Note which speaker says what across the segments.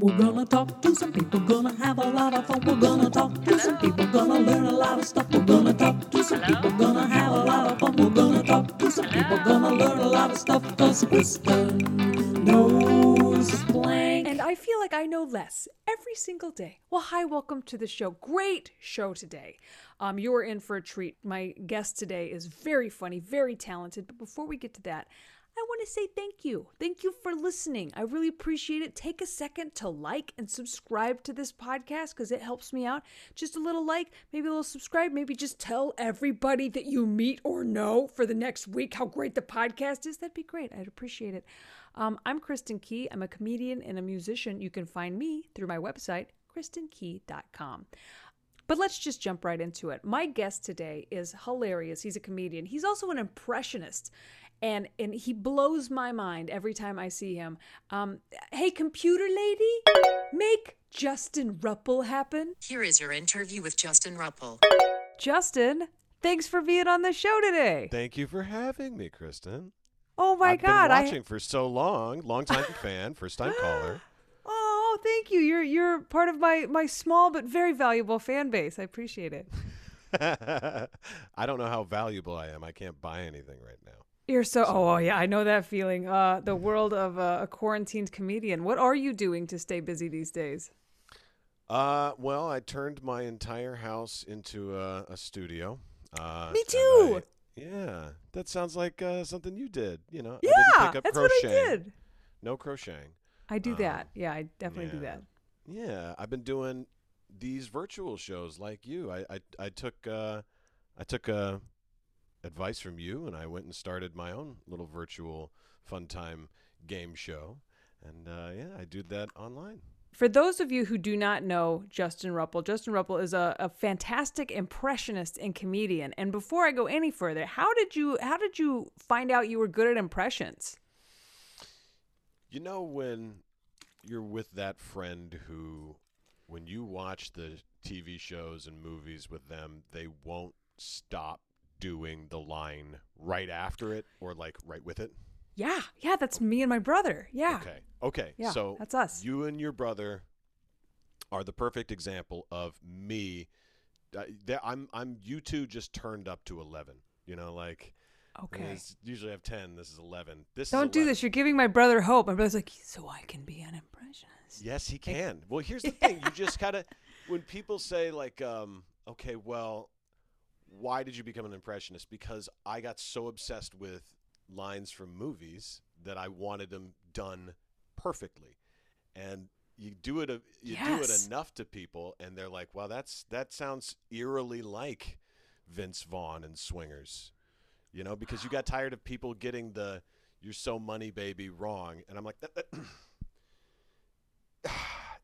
Speaker 1: We're gonna talk to some people, gonna have a lot of fun. We're gonna talk to some people, gonna learn a lot of stuff. We're gonna talk to some people, gonna have a lot of fun. We're gonna talk to some people, gonna learn a lot of stuff. Cause Krista knows blank.
Speaker 2: And I feel like I know less every single day. Well, hi, welcome to the show. Great show today. Um, you're in for a treat. My guest today is very funny, very talented. But before we get to that, I want to say thank you. Thank you for listening. I really appreciate it. Take a second to like and subscribe to this podcast because it helps me out. Just a little like, maybe a little subscribe, maybe just tell everybody that you meet or know for the next week how great the podcast is. That'd be great. I'd appreciate it. Um, I'm Kristen Key. I'm a comedian and a musician. You can find me through my website, kristenkey.com. But let's just jump right into it. My guest today is hilarious. He's a comedian. He's also an impressionist. And, and he blows my mind every time I see him. Um, hey, computer lady, make Justin Rupple happen.
Speaker 3: Here is your interview with Justin Rupple.
Speaker 2: Justin, thanks for being on the show today.
Speaker 4: Thank you for having me, Kristen.
Speaker 2: Oh my God.
Speaker 4: I've
Speaker 2: God!
Speaker 4: been
Speaker 2: I-
Speaker 4: watching for so long. Long time fan, first time caller.
Speaker 2: Oh, thank you. You're you're part of my my small but very valuable fan base. I appreciate it.
Speaker 4: I don't know how valuable I am. I can't buy anything right now.
Speaker 2: You're so oh yeah, I know that feeling. Uh, the world of uh, a quarantined comedian. What are you doing to stay busy these days?
Speaker 4: Uh, well, I turned my entire house into a, a studio. Uh,
Speaker 2: Me too.
Speaker 4: I- yeah, that sounds like uh, something you did. You know, I
Speaker 2: Yeah,
Speaker 4: didn't pick up
Speaker 2: that's what I did.
Speaker 4: No crocheting.
Speaker 2: I do
Speaker 4: Um,
Speaker 2: that. Yeah, I definitely do that.
Speaker 4: Yeah, I've been doing these virtual shows like you. I I, I took uh, I took uh, advice from you, and I went and started my own little virtual fun time game show. And uh, yeah, I do that online.
Speaker 2: For those of you who do not know Justin Rupple, Justin Rupple is a, a fantastic impressionist and comedian. And before I go any further, how did you how did you find out you were good at impressions?
Speaker 4: You know when you're with that friend who, when you watch the TV shows and movies with them, they won't stop doing the line right after it or like right with it.
Speaker 2: Yeah, yeah, that's me and my brother. Yeah.
Speaker 4: Okay. Okay.
Speaker 2: Yeah,
Speaker 4: so
Speaker 2: that's us.
Speaker 4: You and your brother are the perfect example of me. Uh, I'm I'm you two just turned up to eleven. You know, like
Speaker 2: Okay.
Speaker 4: usually I have ten. This is eleven. This
Speaker 2: Don't do
Speaker 4: 11.
Speaker 2: this. You're giving my brother hope. My brother's like, so I can be an impressionist.
Speaker 4: Yes, he can. Well, here's the thing. You just gotta when people say like, um, okay, well, why did you become an impressionist? Because I got so obsessed with lines from movies that I wanted them done perfectly, and you do it. a- You do it enough to people, and they're like, "Well, that's that sounds eerily like Vince Vaughn and Swingers," you know, because you got tired of people getting the "you're so money, baby" wrong, and I'm like, that, that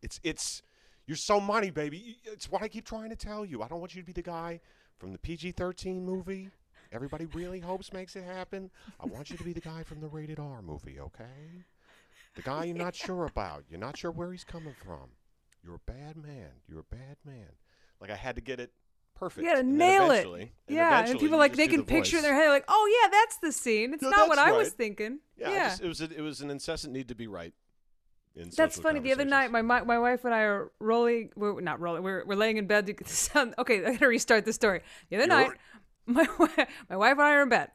Speaker 4: it's it's you're so money, baby. It's what I keep trying to tell you. I don't want you to be the guy from the PG-13 movie. Everybody really hopes makes it happen. I want you to be the guy from the rated R movie, okay? The guy you're not sure about. You're not sure where he's coming from. You're a bad man. You're a bad man. Like I had to get it perfect. And
Speaker 2: nail it.
Speaker 4: and
Speaker 2: Yeah, and people like they can
Speaker 4: the
Speaker 2: picture in their head like, oh yeah, that's the scene. It's
Speaker 4: No,
Speaker 2: not what
Speaker 4: that's
Speaker 2: I was thinking.
Speaker 4: Yeah,
Speaker 2: Yeah,
Speaker 4: just- it was a, it was an incessant need to be right.
Speaker 2: That's funny. The other night, my, my my wife and I are rolling. We're not rolling. We're we're laying in bed. To, the sun, okay, I gotta restart the story. The other
Speaker 4: You're
Speaker 2: night, my my wife and I are in bed.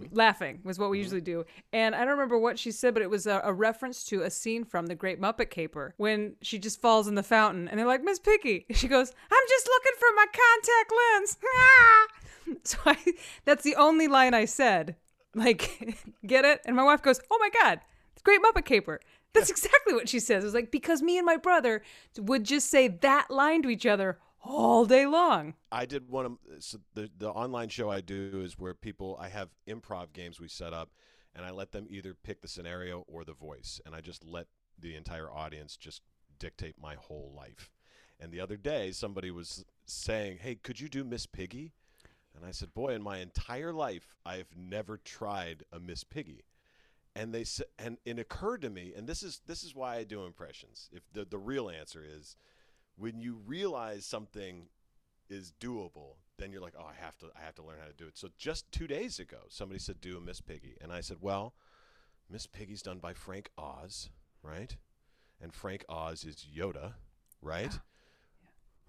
Speaker 4: Mm-hmm.
Speaker 2: Laughing was what we usually do, and I don't remember what she said, but it was a, a reference to a scene from The Great Muppet Caper when she just falls in the fountain, and they're like, "Miss Piggy," she goes, "I'm just looking for my contact lens." so I, that's the only line I said. Like, get it? And my wife goes, "Oh my god, it's Great Muppet Caper." That's exactly what she says. It was like because me and my brother would just say that line to each other all day long.
Speaker 4: I did one of so the the online show I do is where people I have improv games we set up, and I let them either pick the scenario or the voice, and I just let the entire audience just dictate my whole life. And the other day, somebody was saying, "Hey, could you do Miss Piggy?" And I said, "Boy, in my entire life, I've never tried a Miss Piggy." And they and it occurred to me, and this is this is why I do impressions. If the the real answer is, when you realize something is doable, then you're like, oh, I have to, I have to learn how to do it. So just two days ago, somebody said, do a Miss Piggy, and I said, well, Miss Piggy's done by Frank Oz, right? and Frank Oz is Yoda, right?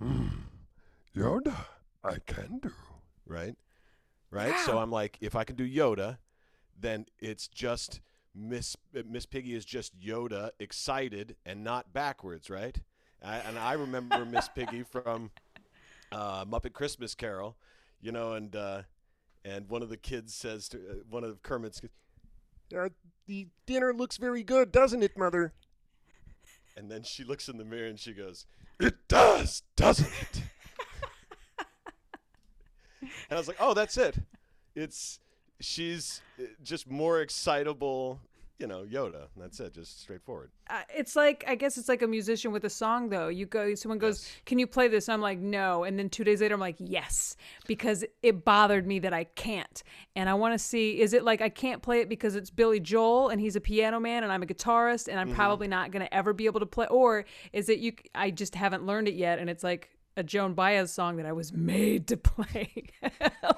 Speaker 4: Yeah.
Speaker 5: Yoda, I can do.
Speaker 4: Right? Right? So I'm like, if I can do Yoda, then it's just Miss Miss Piggy is just Yoda excited and not backwards, right? I, and I remember Miss Piggy from uh, Muppet Christmas Carol, you know, and uh, and one of the kids says to uh, one of Kermit's,
Speaker 5: Uh, the dinner looks very good, doesn't it, Mother?
Speaker 4: and then she looks in the mirror and she goes, "It does, doesn't it?" and I was like, "Oh, that's it. It's she's uh, just more excitable, you know, Yoda. That's it, just straightforward."
Speaker 2: Uh, it's like I guess it's like a musician with a song though. You go, someone goes,
Speaker 4: Yes.
Speaker 2: "Can you play this?" I'm like, "No," and then two days later, I'm like, "Yes," because it bothered me that I can't, and I want to see is it like I can't play it because it's Billy Joel and he's a piano man and I'm a guitarist and I'm probably not gonna ever be able to play, or is it you? I just haven't learned it yet, and it's like a Joan Baez song that I was made to play.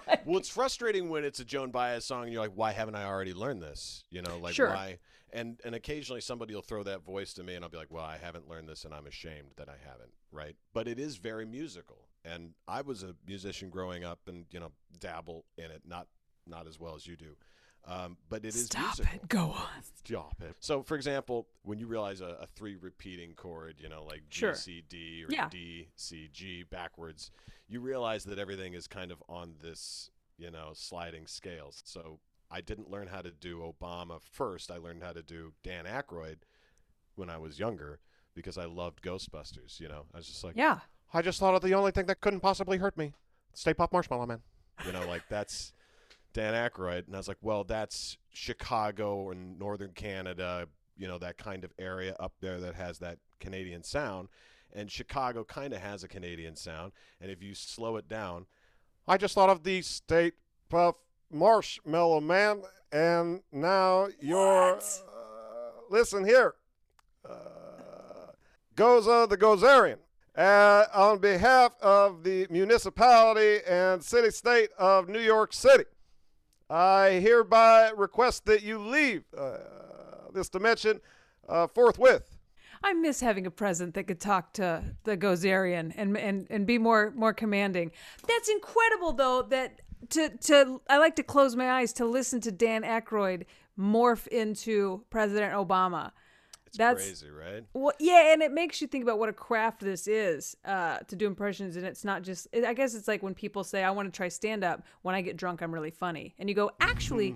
Speaker 2: Like-
Speaker 4: Well, it's frustrating when it's a Joan Baez song and you're like, "Why haven't I already learned this?" You know, like
Speaker 2: Sure.
Speaker 4: why? And and occasionally somebody will throw that voice to me and I'll be like, "Well, I haven't learned this and I'm ashamed that I haven't." Right? But it is very musical. And I was a musician growing up and, you know, dabble in it, not not as well as you do. Um, but it is
Speaker 2: Stop
Speaker 4: musical.
Speaker 2: it. Go on.
Speaker 4: Stop it. So, for example, when you realize a, a three repeating chord, you know, like G,
Speaker 2: Sure.
Speaker 4: C, D, or
Speaker 2: Yeah.
Speaker 4: D, C, G backwards, you realize that everything is kind of on this, you know, sliding scales. So, I didn't learn how to do Obama first. I learned how to do Dan Aykroyd when I was younger because I loved Ghostbusters. You know, I was just like,
Speaker 2: Yeah.
Speaker 5: I just thought of the only thing that couldn't possibly hurt me. Stay Puft Marshmallow Man.
Speaker 4: you know, like that's Dan Aykroyd. And I was like, well, that's Chicago and Northern Canada, you know, that kind of area up there that has that Canadian sound. And Chicago kind of has a Canadian sound. And if you slow it down,
Speaker 5: I just thought of the Stay Puft Marshmallow Man, and now you're. Uh, listen here. Uh, Gozer the Gozerian. Uh, on behalf of the municipality and city state of New York City, I hereby request that you leave uh, this dimension uh, forthwith.
Speaker 2: I miss having a president that could talk to the Gozerian and and and be more more commanding. That's incredible, though. That to to I like to close my eyes to listen to Dan Aykroyd morph into President Obama. That's
Speaker 4: crazy, right?
Speaker 2: well, yeah, and it makes you think about what a craft this is uh, to do impressions, and it's not just. I guess it's like when people say, "I want to try stand up." When I get drunk, I'm really funny, and you go, "Actually,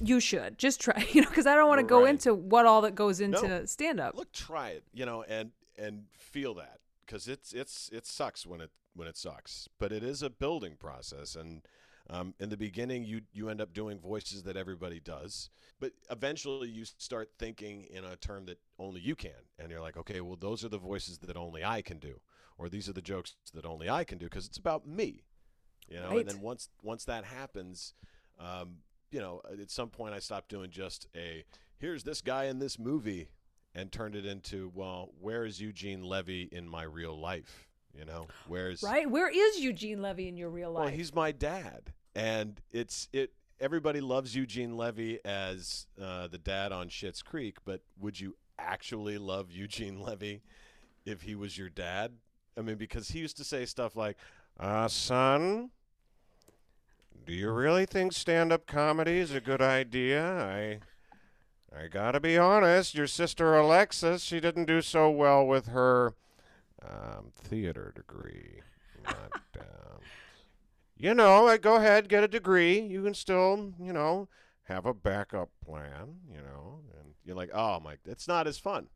Speaker 2: you should just try," you know, because I don't want to go
Speaker 4: Right.
Speaker 2: into what all that goes into
Speaker 4: No.
Speaker 2: stand up.
Speaker 4: Look, try it, you know, and and feel that because it's it's it sucks when it when it sucks, but it is a building process. And um, in the beginning, you you end up doing voices that everybody does, but eventually you start thinking in a term that only you can, and you're like, okay, well, those are the voices that only I can do, or these are the jokes that only I can do because it's about me, you know.
Speaker 2: Right.
Speaker 4: And then once once that happens. Um, you know, at some point I stopped doing just a here's this guy in this movie and turned it into, well, where is Eugene Levy in my real life? You know, where's
Speaker 2: Right? Where is Eugene Levy in your real life?
Speaker 4: Well, he's my dad, and it's it. Everybody loves Eugene Levy as uh, the dad on Schitt's Creek, but would you actually love Eugene Levy if he was your dad? I mean, because he used to say stuff like,
Speaker 5: Uh, son, do you really think stand-up comedy is a good idea? I, I gotta be honest. Your sister Alexis, she didn't do so well with her um, theater degree. Not, um, you know, uh, go ahead, get a degree. You can still, you know, have a backup plan. You know, and
Speaker 4: you're like, oh my, it's not as fun.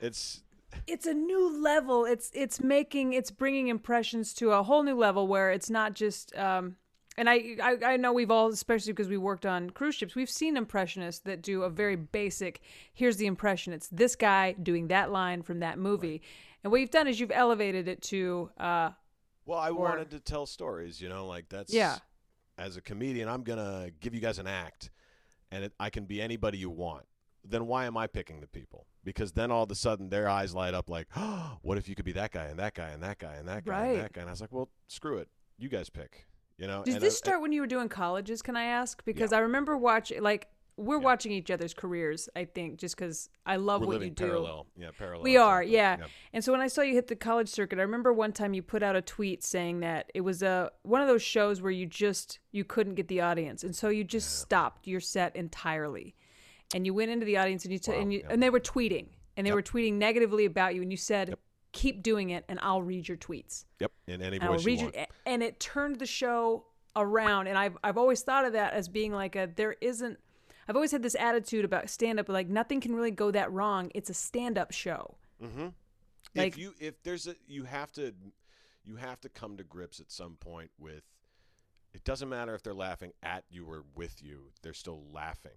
Speaker 4: It's
Speaker 2: it's a new level. It's it's making it's bringing impressions to a whole new level where it's not just um and I, I I know we've all especially because we worked on cruise ships we've seen impressionists that do a very basic here's the impression it's this guy doing that line from that movie and what you've done is you've elevated it to uh
Speaker 4: Well, I
Speaker 2: Or-
Speaker 4: wanted to tell stories, you know, like that's
Speaker 2: Yeah.
Speaker 4: As a comedian, I'm gonna give you guys an act, and it, I can be anybody you want. Then why am I picking the people? Because then all of a sudden their eyes light up like, oh, what if you could be that guy and that guy and that guy and that guy
Speaker 2: Right.
Speaker 4: and that guy? And I was like, well, screw it, you guys pick. You know.
Speaker 2: Did this
Speaker 4: I-
Speaker 2: start when you were doing colleges? Can I ask? Because I remember watching, like, we're watching each other's careers. I think just because I love
Speaker 4: We're
Speaker 2: what you do.
Speaker 4: parallel. Yeah, parallel.
Speaker 2: We are,
Speaker 4: exactly.
Speaker 2: yeah. And so when I saw you hit the college circuit, I remember one time you put out a tweet saying that it was a one of those shows where you just you couldn't get the audience, and so you just stopped your set entirely, and you went into the audience and you, t-
Speaker 4: Wow,
Speaker 2: and you
Speaker 4: yeah.
Speaker 2: and they were tweeting and they were tweeting negatively about you, and you said, "Keep doing it, and I'll read your tweets."
Speaker 4: Yep. In any
Speaker 2: And I'll
Speaker 4: voice
Speaker 2: read
Speaker 4: you
Speaker 2: your, and it turned the show around, and I've I've always thought of that as being like a there isn't. I've always had this attitude about stand up, like nothing can really go that wrong. It's a stand up show. Mm-hmm. Like-
Speaker 4: if you if there's a you have to you have to come to grips at some point with it doesn't matter if they're laughing at you or with you they're still laughing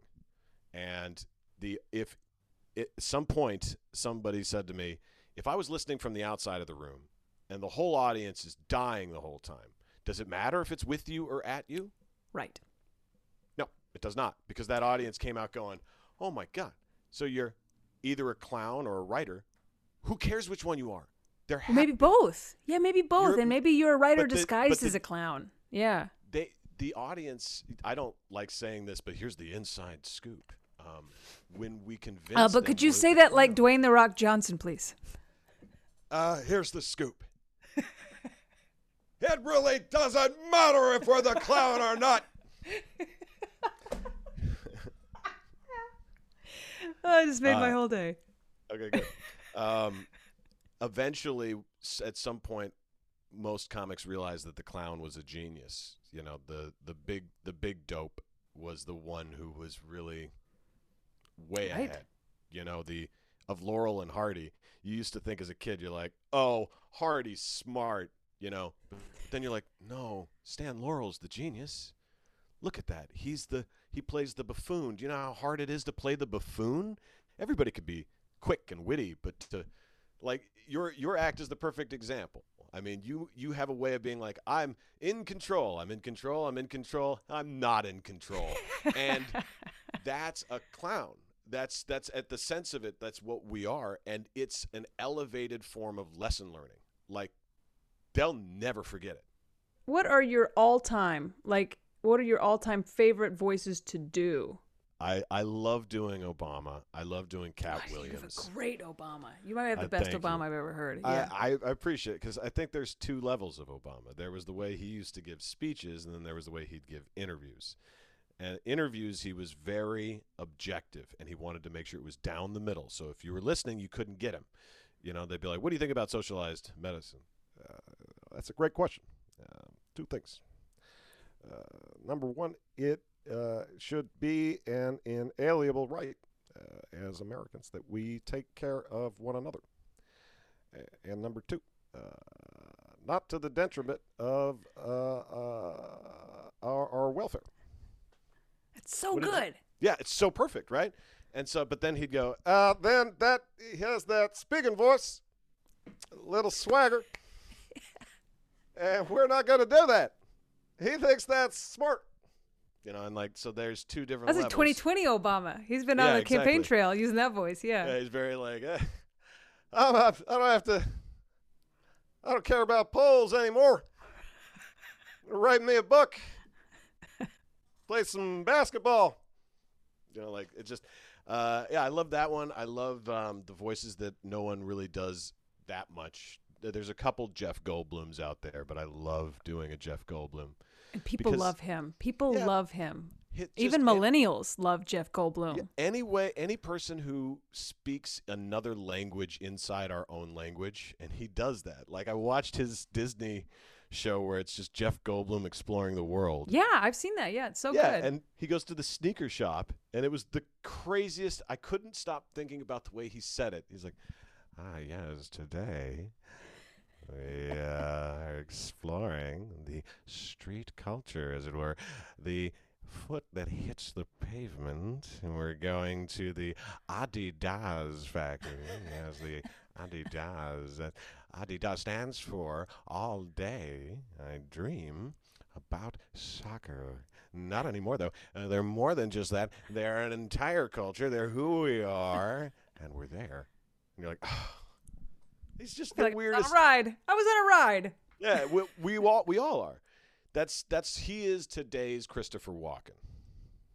Speaker 4: and the if at some point somebody said to me if i was listening from the outside of the room and the whole audience is dying the whole time does it matter if it's with you or at you
Speaker 2: Right.
Speaker 4: It does not, because that audience came out going, "Oh my god!" So you're either a clown or a writer. Who cares which one you are? They're
Speaker 2: Or maybe both. Yeah, maybe both.
Speaker 4: You're-
Speaker 2: and maybe you're a writer
Speaker 4: the-
Speaker 2: disguised
Speaker 4: but
Speaker 2: as a clown. Yeah.
Speaker 4: they the audience. I don't like saying this, but here's the inside scoop. Um, when we convince,
Speaker 2: Uh, but could you say that like Dwayne the Rock Johnson, please?
Speaker 4: Uh, here's the scoop. it really doesn't matter if we're the clown or not.
Speaker 2: It just made my
Speaker 4: Uh,
Speaker 2: whole day.
Speaker 4: Okay, good. um, eventually, at some point, most comics realized that the clown was a genius. You know, the the big the big dope was the one who was really way
Speaker 2: Right.
Speaker 4: ahead. You know, the of Laurel and Hardy. You used to think as a kid, you're like, oh, Hardy's smart. You know, but then you're like, no, Stan Laurel's the genius. Look at that. He's the he plays the buffoon. Do you know how hard it is to play the buffoon? Everybody could be quick and witty, but to like your your act is the perfect example. I mean, you you have a way of being like, I'm in control. I'm in control. I'm in control. I'm not in control. and that's a clown. That's that's at the sense of it. That's what we are, and it's an elevated form of lesson learning. Like they'll never forget it.
Speaker 2: What are your all-time like? What are your all-time favorite voices to do?
Speaker 4: I, I love doing Obama. I love doing
Speaker 2: Katt have
Speaker 4: Williams.
Speaker 2: a great Obama. You might have the
Speaker 4: Uh,
Speaker 2: best
Speaker 4: thank you.
Speaker 2: Obama I've ever heard. Yeah.
Speaker 4: I, I, I appreciate it because I think there's two levels of Obama. There was the way he used to give speeches, and then there was the way he'd give interviews. And interviews, he was very objective, and he wanted to make sure it was down the middle. So if you were listening, you couldn't get him. You know, they'd be like, "What do you think about socialized medicine?" Uh, that's a great question. Um, two things. Uh, number one, it uh, should be an inalienable right uh, as Americans that we take care of one another. And number two, uh, not to the detriment of uh, uh, our, our welfare.
Speaker 2: it's so
Speaker 4: what
Speaker 2: good.
Speaker 4: Yeah, it's so perfect, right? And so, but then he'd go, uh, then that he has that speaking voice, a little swagger, and we're not going to do that. He thinks that's smart, you know. And like, so there's two different.
Speaker 2: That's like
Speaker 4: levels.
Speaker 2: 2020 Obama. He's been on
Speaker 4: Yeah,
Speaker 2: the campaign trail using that voice. Yeah.
Speaker 4: Yeah, he's very like, eh, I'm not, I don't have to, I don't care about polls anymore. Write me a book, play some basketball. You know, like it's just, uh, yeah, I love that one. I love um, the voices that no one really does that much. Th- There's a couple Jeff Goldblums out there, but I love doing a Jeff Goldblum.
Speaker 2: And people
Speaker 4: because-
Speaker 2: love him. People
Speaker 4: Yeah.
Speaker 2: love him. Even
Speaker 4: just- it-
Speaker 2: millennials love Jeff Goldblum.
Speaker 4: Yeah, any way, any person who speaks another language inside our own language, and he does that. Like I watched his Disney show where it's just Jeff Goldblum exploring the world.
Speaker 2: Yeah, I've seen that. Yeah, it's so
Speaker 4: yeah,
Speaker 2: good.
Speaker 4: and he goes to the sneaker shop, and it was the craziest. I couldn't stop thinking about the way he said it. He's like, "Ah, yes, today." We uh, are exploring the street culture, as it were, the foot that hits the pavement, and we're going to the Adidas factory. yes, the Adidas. That Adidas stands for all day I dream about soccer. Not anymore, though. Uh, they're more than just that. They're an entire culture. They're who we are, and we're there. And you're like, oh, he's just the
Speaker 2: Like,
Speaker 4: weirdest.
Speaker 2: on a ride. I was on a ride.
Speaker 4: Yeah, we, we all we all are. That's that's he is today's Christopher Walken.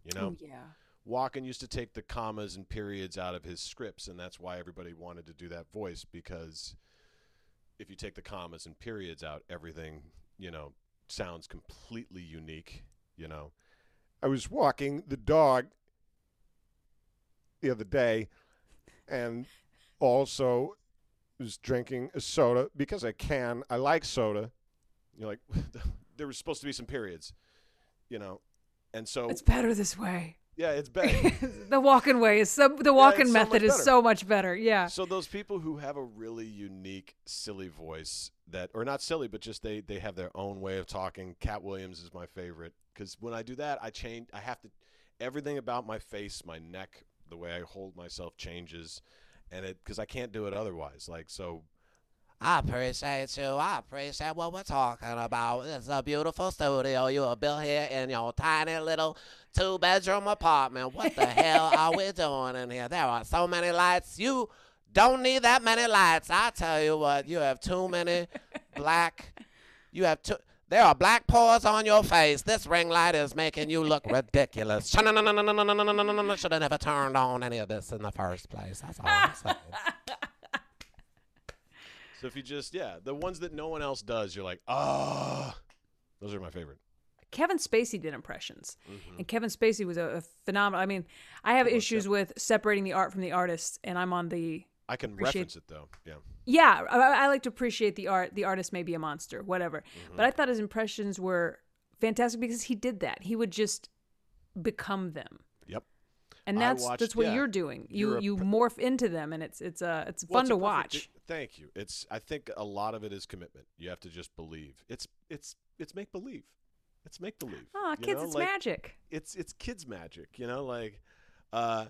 Speaker 4: You know,
Speaker 2: Oh yeah.
Speaker 4: Walken used to take the commas and periods out of his scripts, and that's why everybody wanted to do that voice because if you take the commas and periods out, everything you know sounds completely unique. You know,
Speaker 5: I was walking the dog the other day and also was drinking a soda because I can. I like soda.
Speaker 4: you're like there was supposed to be some periods, you know, and so
Speaker 2: It's better this way.
Speaker 4: yeah, it's better.
Speaker 2: the walking way is so the walking
Speaker 4: so
Speaker 2: method
Speaker 4: much
Speaker 2: is so much better. Yeah.
Speaker 4: So those people who have a really unique, silly voice that, or not silly, but just they they have their own way of talking. Katt Williams is my favorite because when I do that, I change. I have to everything about my face, my neck, the way I hold myself changes, and it because I can't do it otherwise. Like so,
Speaker 6: I appreciate you. I appreciate what we're talking about. It's a beautiful studio you have built here in your tiny little two bedroom apartment. What the hell are we doing in here? There are so many lights. You don't need that many lights. I tell you what, you have too many black. You have too. There are black pores on your face. This ring light is making you look ridiculous. Should have never turned on any of this in the first place. That's all I'm saying.
Speaker 4: so if you just yeah, the ones that no one else does, you're like ah, those are my favorite.
Speaker 2: Kevin Spacey did impressions,
Speaker 4: Mm-hmm.
Speaker 2: and Kevin Spacey was a, a phenomenal. I mean, I have issues with separating the art from the artist, and I'm on the
Speaker 4: I can
Speaker 2: Appreciate-
Speaker 4: reference it though. Yeah.
Speaker 2: yeah. I, I like to appreciate the art. The artist may be a monster, whatever.
Speaker 4: Mm-hmm.
Speaker 2: But I thought his impressions were fantastic because he did that. He would just become them,
Speaker 4: Yep.
Speaker 2: and that's
Speaker 4: watched-
Speaker 2: that's what
Speaker 4: yeah.
Speaker 2: you're doing.
Speaker 4: You're
Speaker 2: You
Speaker 4: a
Speaker 2: you morph into them, and it's it's uh it's
Speaker 4: Well,
Speaker 2: fun
Speaker 4: it's
Speaker 2: to
Speaker 4: perfect
Speaker 2: watch.
Speaker 4: Thank you. It's I think a lot of it is commitment. You have to just believe. It's it's it's make believe. It's make believe.
Speaker 2: Ah, kids,
Speaker 4: know?
Speaker 2: it's
Speaker 4: like,
Speaker 2: magic.
Speaker 4: It's it's kids magic. You know, like uh,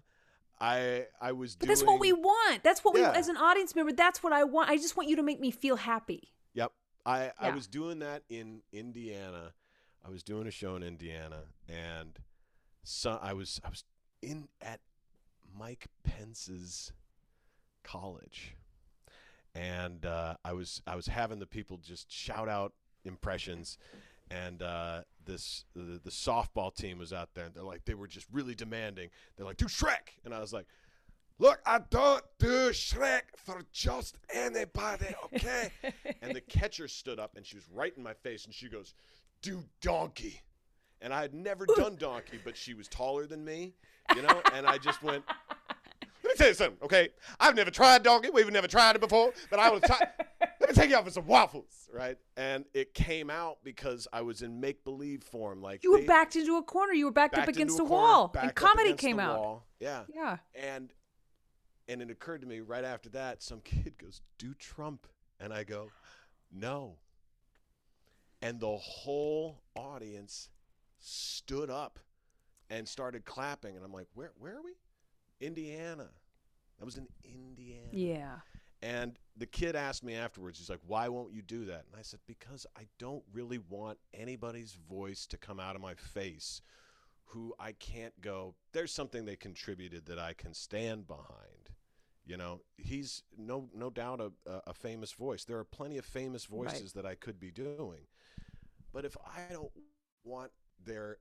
Speaker 4: I I was.
Speaker 2: But
Speaker 4: doing,
Speaker 2: that's what we want. That's what
Speaker 4: Yeah.
Speaker 2: we, as an audience member, that's what I want. I just want you to make me feel happy.
Speaker 4: Yep. I, I was doing that in Indiana. I was doing a show in Indiana and so I was I was in at Mike Pence's college. And uh, I was I was having the people just shout out impressions and uh, this the, the softball team was out there and they're like they were just really demanding. They're like, do Shrek and I was like Look, I don't do Shrek for just anybody, okay? and the catcher stood up and she was right in my face and she goes, Do donkey. And I had never done donkey, but she was taller than me, you know? And I just went, Let me tell you something, okay? I've never tried donkey. We've never tried it before, but I will try. Me take you out for some waffles, right? And it came out because I was in make believe form. Like
Speaker 2: You were
Speaker 4: they-
Speaker 2: backed into a corner. You were backed,
Speaker 4: backed
Speaker 2: up against a
Speaker 4: a corner,
Speaker 2: wall, and comedy came out.
Speaker 4: wall. Yeah
Speaker 2: Yeah.
Speaker 4: and and it occurred to me right after that some kid goes do trump and i go no and the whole audience stood up and started clapping and i'm like where where are we indiana that was in indiana
Speaker 2: Yeah.
Speaker 4: And the kid asked me afterwards, he's like, why won't you do that? And I said, because I don't really want anybody's voice to come out of my face who I can't go, there's something they contributed that I can stand behind. You know, he's no no doubt a, a, famous voice. There are plenty of famous
Speaker 2: Right.
Speaker 4: voices that I could be doing. But if I don't want their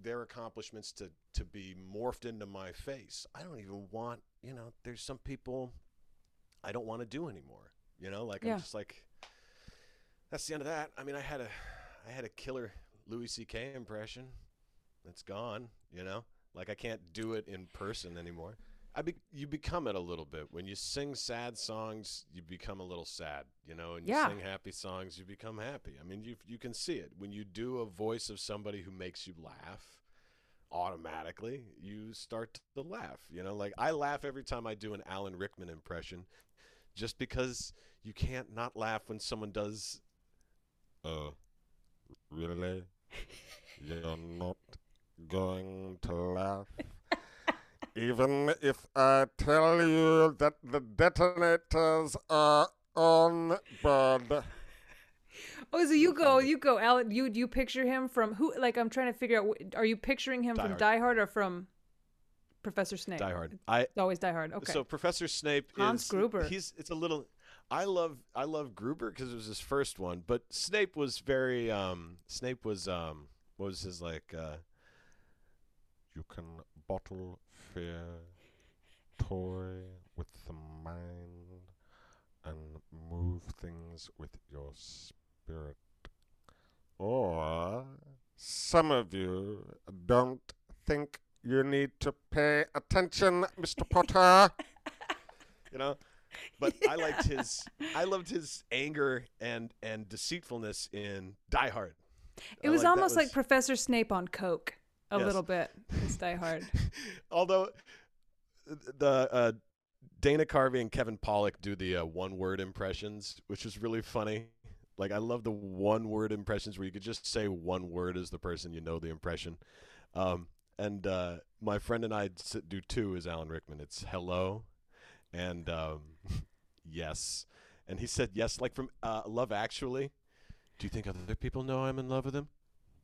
Speaker 4: their accomplishments to, to be morphed into my face, I don't even want, you know, there's some people I don't want to do anymore. You know, like
Speaker 2: Yeah.
Speaker 4: I'm just like that's the end of that. I mean, I had a I had a killer Louis C.K. impression. It's gone. You know, like I can't do it in person anymore. I be, you become it a little bit when you sing sad songs. You become a little sad. You know, and you
Speaker 2: Yeah.
Speaker 4: sing happy songs. You become happy. I mean, you you can see it when you do a voice of somebody who makes you laugh. Automatically, you start to laugh. You know, like I laugh every time I do an Alan Rickman impression just because you can't not laugh when someone does. Uh, really? You're not going to laugh?
Speaker 5: Even if I tell you that the detonators are on board.
Speaker 2: Oh, so you go, you go, Alan. You you picture him from who? Like I'm trying to figure out. Are you picturing him
Speaker 4: Die
Speaker 2: from
Speaker 4: Hard.
Speaker 2: Die Hard or from Professor Snape?
Speaker 4: Die Hard. I
Speaker 2: It's always Die Hard. Okay.
Speaker 4: so Professor Snape
Speaker 2: Hans
Speaker 4: is
Speaker 2: Gruber.
Speaker 4: He's it's a little. I love I love Gruber because it was his first one, but Snape was very um Snape was um what was his like uh
Speaker 5: You can bottle fear, toy with the mind, and move things with your spirit. Or some of you don't think you need to pay attention, Mr. Potter.
Speaker 4: you know but i liked his i loved his anger and and deceitfulness in die hard
Speaker 2: It
Speaker 4: I
Speaker 2: was
Speaker 4: like- that
Speaker 2: almost like Professor Snape on coke a
Speaker 4: Yes.
Speaker 2: little bit. It's Die Hard.
Speaker 4: although the uh dana carvey and kevin pollak do the uh, one word impressions which is really funny like i love the one word impressions where you could just say one word as the person you know the impression um and uh my friend and I do two is alan rickman it's hello and um yes and he said yes like from uh, love actually do you think other people know i'm in love with him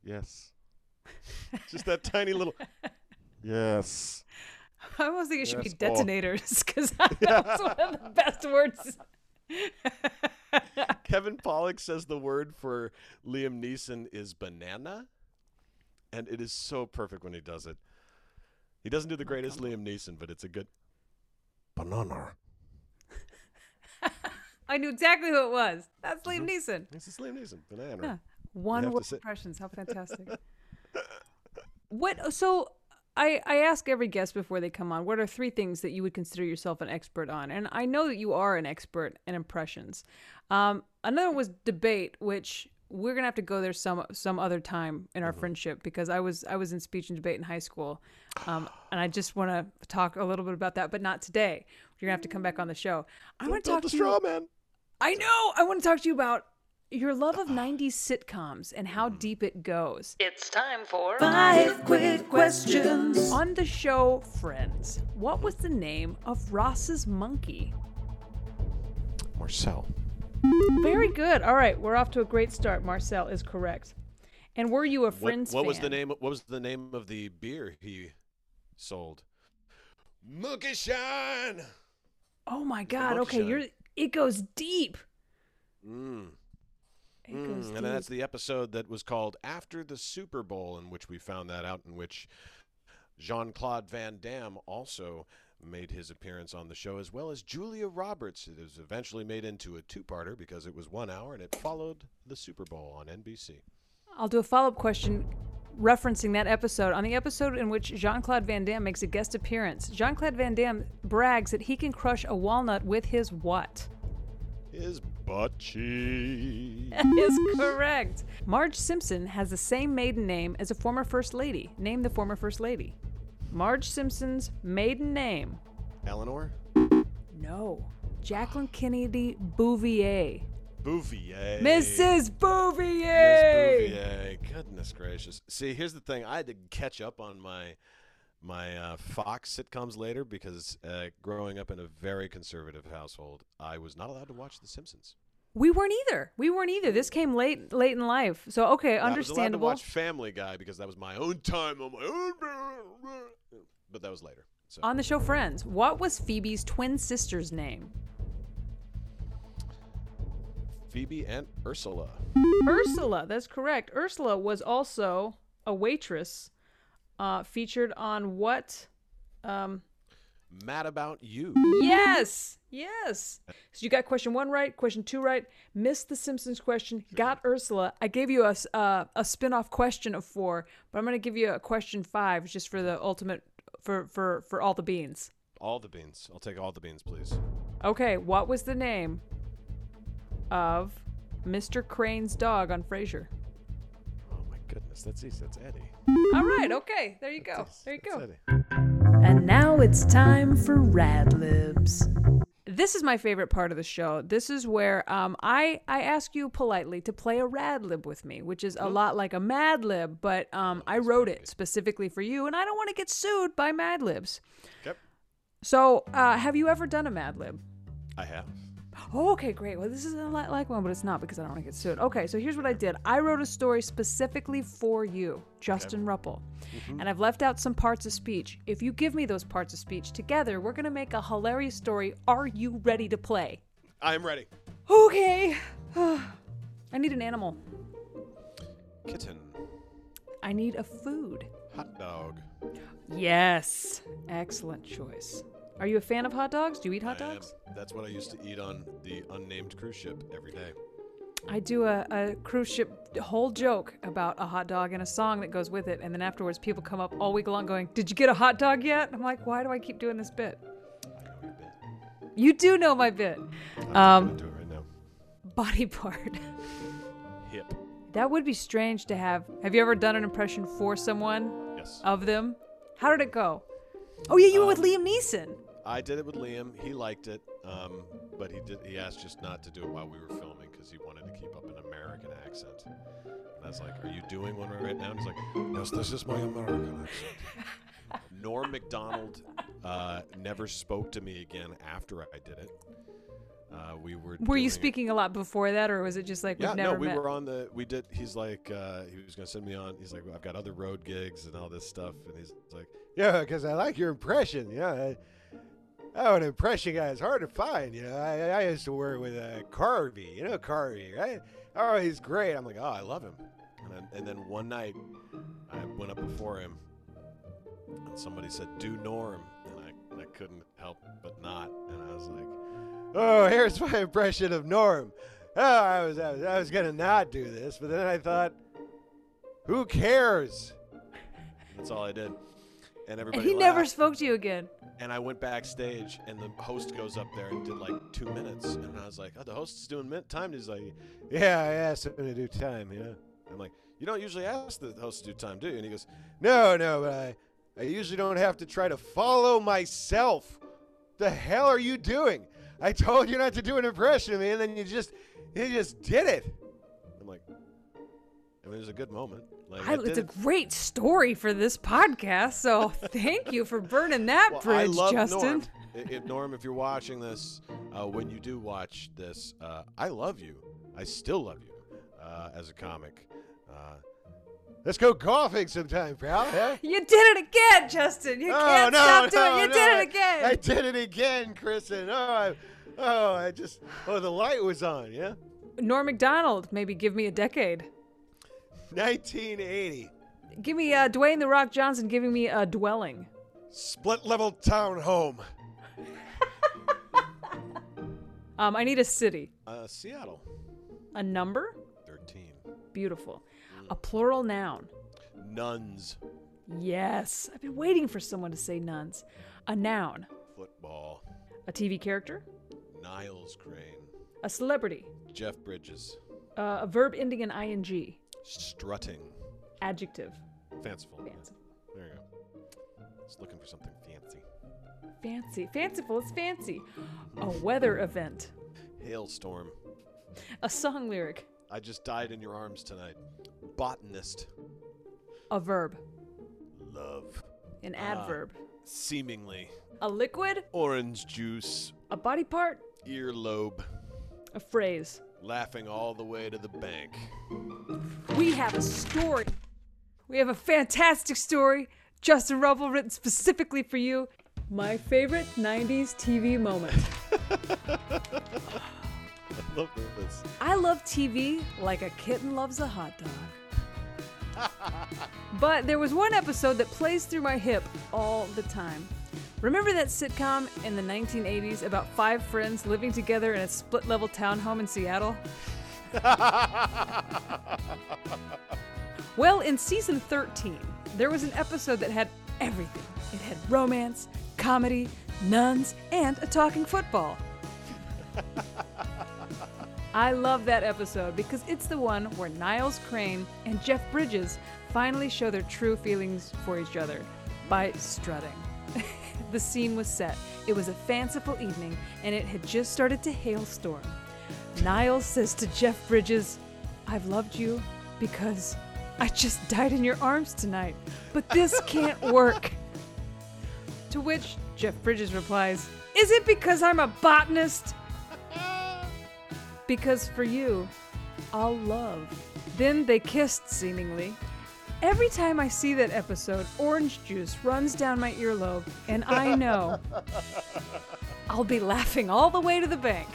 Speaker 4: yes just that tiny little
Speaker 5: Yes.
Speaker 2: I almost think it should be
Speaker 4: Yes, oh.
Speaker 2: detonators because that was one of the best words.
Speaker 4: Kevin Pollak says the word for Liam Neeson is banana, and it is so perfect when he does it. He doesn't do the greatest Liam Neeson, but it's a good
Speaker 5: Banana.
Speaker 2: I knew exactly who it was. That's Liam Neeson.
Speaker 4: This is Liam Neeson, banana.
Speaker 2: Yeah. One word impressions. How fantastic. what so I, I ask every guest before they come on, what are three things that you would consider yourself an expert on? And I know that you are an expert in impressions. Um, another was debate, which we're gonna have to go there some some other time in our friendship because I was I was in speech and debate in high school, um, and I just want to talk a little bit about that, but not today. You're gonna have to come back on the show. I want to talk
Speaker 4: the
Speaker 2: to you.
Speaker 4: straw man.
Speaker 2: I know. I want to talk to you about your love of 90s sitcoms and how deep it goes.
Speaker 1: It's time for five quick questions.
Speaker 2: On the show Friends, what was the name of Ross's monkey?
Speaker 5: Marcel.
Speaker 2: Very good. All right, we're off to a great start. Marcel is correct. And were you a
Speaker 4: What,
Speaker 2: Friends
Speaker 4: what was the name? What was the name of the beer he sold? Monkey Shine.
Speaker 2: Oh my God. Okay,
Speaker 4: Shine.
Speaker 2: you're. It goes deep.
Speaker 4: Mm.
Speaker 2: It goes
Speaker 4: Mm, and that's the episode that was called After the Super Bowl, in which we found that out, in which Jean Claude Van Damme also made his appearance on the show, as well as Julia Roberts. It was eventually made into a two parter because it was one hour and it followed the Super Bowl on NBC.
Speaker 2: I'll do a follow up question referencing that episode. On the episode in which Jean Claude Van Damme makes a guest appearance, Jean Claude Van Damme brags that he can crush a walnut with his what?
Speaker 4: His butt cheek.
Speaker 2: That is correct. Marge Simpson has the same maiden name as a former First Lady. Name the former First Lady. Marge Simpson's maiden name.
Speaker 4: Eleanor?
Speaker 2: No. Jacqueline Kennedy Bouvier.
Speaker 4: Bouvier.
Speaker 2: Mrs. Bouvier!
Speaker 4: Bouvier. Goodness gracious. See, here's the thing. I had to catch up on my my uh, Fox sitcoms later because uh, growing up in a very conservative household, I was not allowed to watch The Simpsons.
Speaker 2: We weren't either. We weren't either. This came late late in life. So okay, understandable.
Speaker 4: I was allowed to watch Family Guy because that was my own time on my own. But that was later. So
Speaker 2: On the show Friends, what was Phoebe's twin sister's name?
Speaker 4: Phoebe and Ursula.
Speaker 2: Ursula, that's correct. Ursula was also a waitress uh, featured on what? Um,
Speaker 4: Mad About You.
Speaker 2: yes, yes. So you got question one right, question two right, missed the Simpsons question, got Ursula. I gave you a, uh, a spin off question of four, but I'm going to give you a question five just for the ultimate, for, for, for all the beans.
Speaker 4: All the beans. I'll take all the beans, please.
Speaker 2: Okay, what was the name of Mr. Crane's dog on Frasier?
Speaker 4: Oh my goodness, that's easy. That's Eddie.
Speaker 2: All right, okay, there you go.
Speaker 4: That's-
Speaker 2: There you
Speaker 4: that's
Speaker 2: go.
Speaker 4: Eddie.
Speaker 2: Now it's time for Rad Libs. This is my favorite part of the show. This is where um, I I ask you politely to play a Rad Lib with me, which is a lot like a Mad Lib, but um, I wrote it specifically for you, and I don't want to get sued by Mad Libs.
Speaker 4: Yep.
Speaker 2: So, uh, have you ever done a Mad Lib?
Speaker 4: I have.
Speaker 2: Oh, okay, great. Well, this is a lot like one, but it's not because I don't want to get sued. Okay, so here's what I did. I wrote a story specifically for you, Justin Rupple, mm-hmm. and I've left out some parts of speech. If you give me those parts of speech together, we're gonna make a hilarious story. Are you ready to play?
Speaker 4: I'm ready.
Speaker 2: Okay. I need an animal.
Speaker 4: Kitten.
Speaker 2: I need a food.
Speaker 4: Hot dog.
Speaker 2: Yes. Excellent choice. Are you a fan of hot dogs? Do you eat hot
Speaker 4: I am.
Speaker 2: dogs?
Speaker 4: That's what I used to eat on the unnamed cruise ship every day.
Speaker 2: I do a, a cruise ship whole joke about a hot dog and a song that goes with it, and then afterwards people come up all week long going, "Did you get a hot dog yet?" I'm like, "Why do I keep doing this bit?"
Speaker 4: I know your bit.
Speaker 2: You do know my bit.
Speaker 4: I'm
Speaker 2: Um,
Speaker 4: gonna do it right now.
Speaker 2: Body part.
Speaker 4: Hip.
Speaker 2: That would be strange to have. Have you ever done an impression for someone
Speaker 4: Yes.
Speaker 2: of them? How did it go? Oh yeah, you were with
Speaker 4: Um,
Speaker 2: Liam Neeson.
Speaker 4: I did it with Liam. He liked it, um, but he did. He asked just not to do it while we were filming because he wanted to keep up an American accent. And I was like, "Are you doing one right now?" And he's like, "Yes, this is my American accent." Norm Macdonald uh, never spoke to me again after I did it. Uh, we were.
Speaker 2: Were you
Speaker 4: doing-
Speaker 2: speaking a lot before that, or was it just like
Speaker 4: Yeah,
Speaker 2: we've never
Speaker 4: no, we
Speaker 2: met?
Speaker 4: were on the. We did. He's like, uh, he was gonna send me on. He's like, I've got other road gigs and all this stuff, and he's like,
Speaker 7: Yeah, because I like your impression. Yeah, I, oh, an impression guy is hard to find. You know, I, I used to work with uh, Carvey. You know Carvey, right? Oh, he's great. I'm like,
Speaker 4: oh, I love him. And then, and then one night, I went up before him, and somebody said, "Do Norm," and I, I couldn't help but not, and I was like,
Speaker 7: oh, here's my impression of Norm. Oh, I was, I was, I was gonna not do this, but then I thought, who cares?
Speaker 4: that's all I did. And everybody.
Speaker 2: and he never spoke to you again.
Speaker 4: And I went backstage, and the host goes up there and did like two minutes, and I was like, "Oh, the host is doing min- time." He's like,
Speaker 7: Yeah, I asked him to do time. You know.
Speaker 4: "I'm like, you don't usually ask the host to do time, do you?" And he goes,
Speaker 7: No, no, but I, I usually don't have to try to follow myself. The hell are you doing? I told you not to do an impression of me, and then you just, you just did it.
Speaker 4: I'm like, I mean, it was a good moment. Like,
Speaker 2: I,
Speaker 4: I
Speaker 2: it's a great story for this podcast, so thank you for burning that
Speaker 4: Well,
Speaker 2: bridge, Justin.
Speaker 4: Norm. If, Norm, if you're watching this, uh, when you do watch this, uh, I love you. I still love you uh, as a comic. Uh,
Speaker 7: Let's go golfing sometime, pal. Yeah?
Speaker 2: You did it again, Justin. You
Speaker 7: oh
Speaker 2: can't
Speaker 7: no,
Speaker 2: stop doing it. You
Speaker 7: no,
Speaker 2: did it again.
Speaker 7: I did it again, Kristen. Oh, I, oh, I just, oh, the light was on. Yeah.
Speaker 2: Norm Macdonald, maybe give me a decade.
Speaker 7: 1980.
Speaker 2: Give me uh, Dwayne the Rock Johnson giving me a dwelling.
Speaker 7: Split level town home.
Speaker 2: Um, I need a city,
Speaker 4: uh, Seattle,
Speaker 2: a number,
Speaker 4: 13.
Speaker 2: beautiful, a plural noun.
Speaker 4: Nuns,
Speaker 2: Yes, I've been waiting for someone to say nuns. A noun,
Speaker 4: football,
Speaker 2: a TV character,
Speaker 4: Niles Crane,
Speaker 2: a celebrity,
Speaker 4: Jeff Bridges,
Speaker 2: uh, a verb ending in ing,
Speaker 4: strutting,
Speaker 2: adjective,
Speaker 4: fanciful.
Speaker 2: Fancy.
Speaker 4: There you go. Just looking for something fancy.
Speaker 2: fancy, fanciful. It's fancy. A weather event,
Speaker 4: Hailstorm.
Speaker 2: a song lyric,
Speaker 4: I just died in your arms tonight. Botanist.
Speaker 2: a verb,
Speaker 4: Love.
Speaker 2: an
Speaker 4: Ah.
Speaker 2: adverb,
Speaker 4: Seemingly.
Speaker 2: a liquid,
Speaker 4: Orange juice.
Speaker 2: a body part,
Speaker 4: Earlobe.
Speaker 2: a phrase.
Speaker 4: Laughing all the way to the bank.
Speaker 2: We have a story. We have a fantastic story. Justin Rupple written specifically for you. My favorite 90s TV moment.
Speaker 4: I love this.
Speaker 2: I love TV like a kitten loves a hot dog. but there was one episode that plays through my hip all the time. Remember that sitcom in the 1980s about five friends living together in a split level townhome in Seattle? Well, in season 13, there was an episode that had everything. It had romance, comedy, nuns, and a talking football. I love that episode because it's the one where Niles Crane and Jeff Bridges finally show their true feelings for each other by strutting. the scene was set. It was a fanciful evening and it had just started to hailstorm. Niles says to Jeff Bridges, I've loved you because I just died in your arms tonight, but this can't work. To which Jeff Bridges replies, Is it because I'm a botanist? Because for you, I'll love. Then they kissed, seemingly. Every time I see that episode, orange juice runs down my earlobe, and I know I'll be laughing all the way to the bank.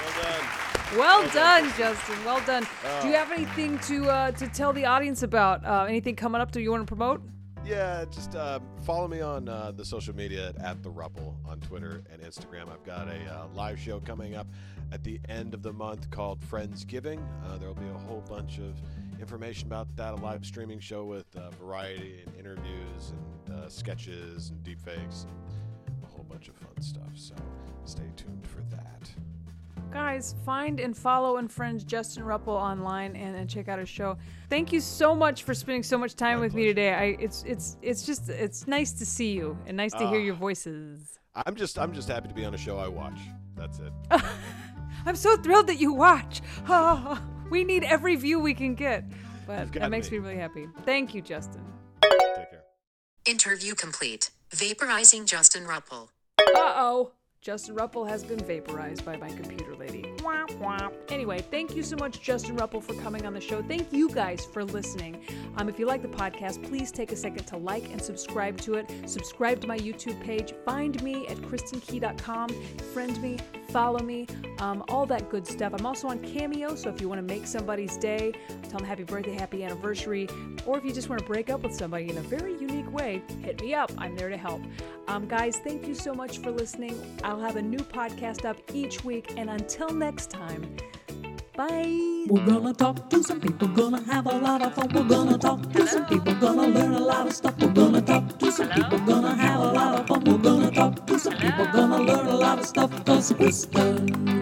Speaker 4: Well done.
Speaker 2: Well done, Justin. Well done. Do you
Speaker 4: Oh.
Speaker 2: have anything to uh, to tell the audience about? Uh, anything coming up that you want to promote?
Speaker 4: Yeah, just uh, follow me on uh, the social media at the Rupple on Twitter and Instagram. I've got a uh, live show coming up at the end of the month called Friendsgiving. Uh, there will be a whole bunch of information about that. A live streaming show with uh, variety and interviews and uh, sketches and deepfakes and bunch of fun stuff. So stay tuned for that.
Speaker 2: Guys, find and follow and friend Justin Rupple online and, and check out his show. Thank you so much for spending so much time
Speaker 4: My
Speaker 2: with me today. I it's it's it's just it's nice to see you and nice to hear
Speaker 4: Ah.
Speaker 2: your voices.
Speaker 4: I'm just I'm just happy to be on a show I watch. That's it.
Speaker 2: I'm so thrilled that you watch. Ah, we need every view we can get. But that makes me
Speaker 4: me.
Speaker 2: really happy. Thank you, Justin.
Speaker 4: Take care.
Speaker 3: Interview complete. Vaporizing Justin Rupple.
Speaker 2: Uh oh. Justin Rupple has been vaporized by my computer lady. Anyway, thank you so much, Justin Rupple, for coming on the show. Thank you guys for listening. Um, if you like the podcast, please take a second to like and subscribe to it. Subscribe to my YouTube page. Find me at kristenkey.com. Friend me, follow me, um, all that good stuff. I'm also on Cameo, so if you want to make somebody's day, tell them happy birthday, happy anniversary, or if you just want to break up with somebody in a very unique way, hit me up. I'm there to help. Um, guys, thank you so much for listening. I'll have a new podcast up each week, and until next time, bye.
Speaker 1: We're gonna talk to some people, gonna have a lot of fun. We're gonna talk to some people, gonna learn a lot of stuff. We're gonna talk to some people, gonna have a lot of fun. We're gonna talk to some people, gonna learn a lot of stuff. Cause Kristen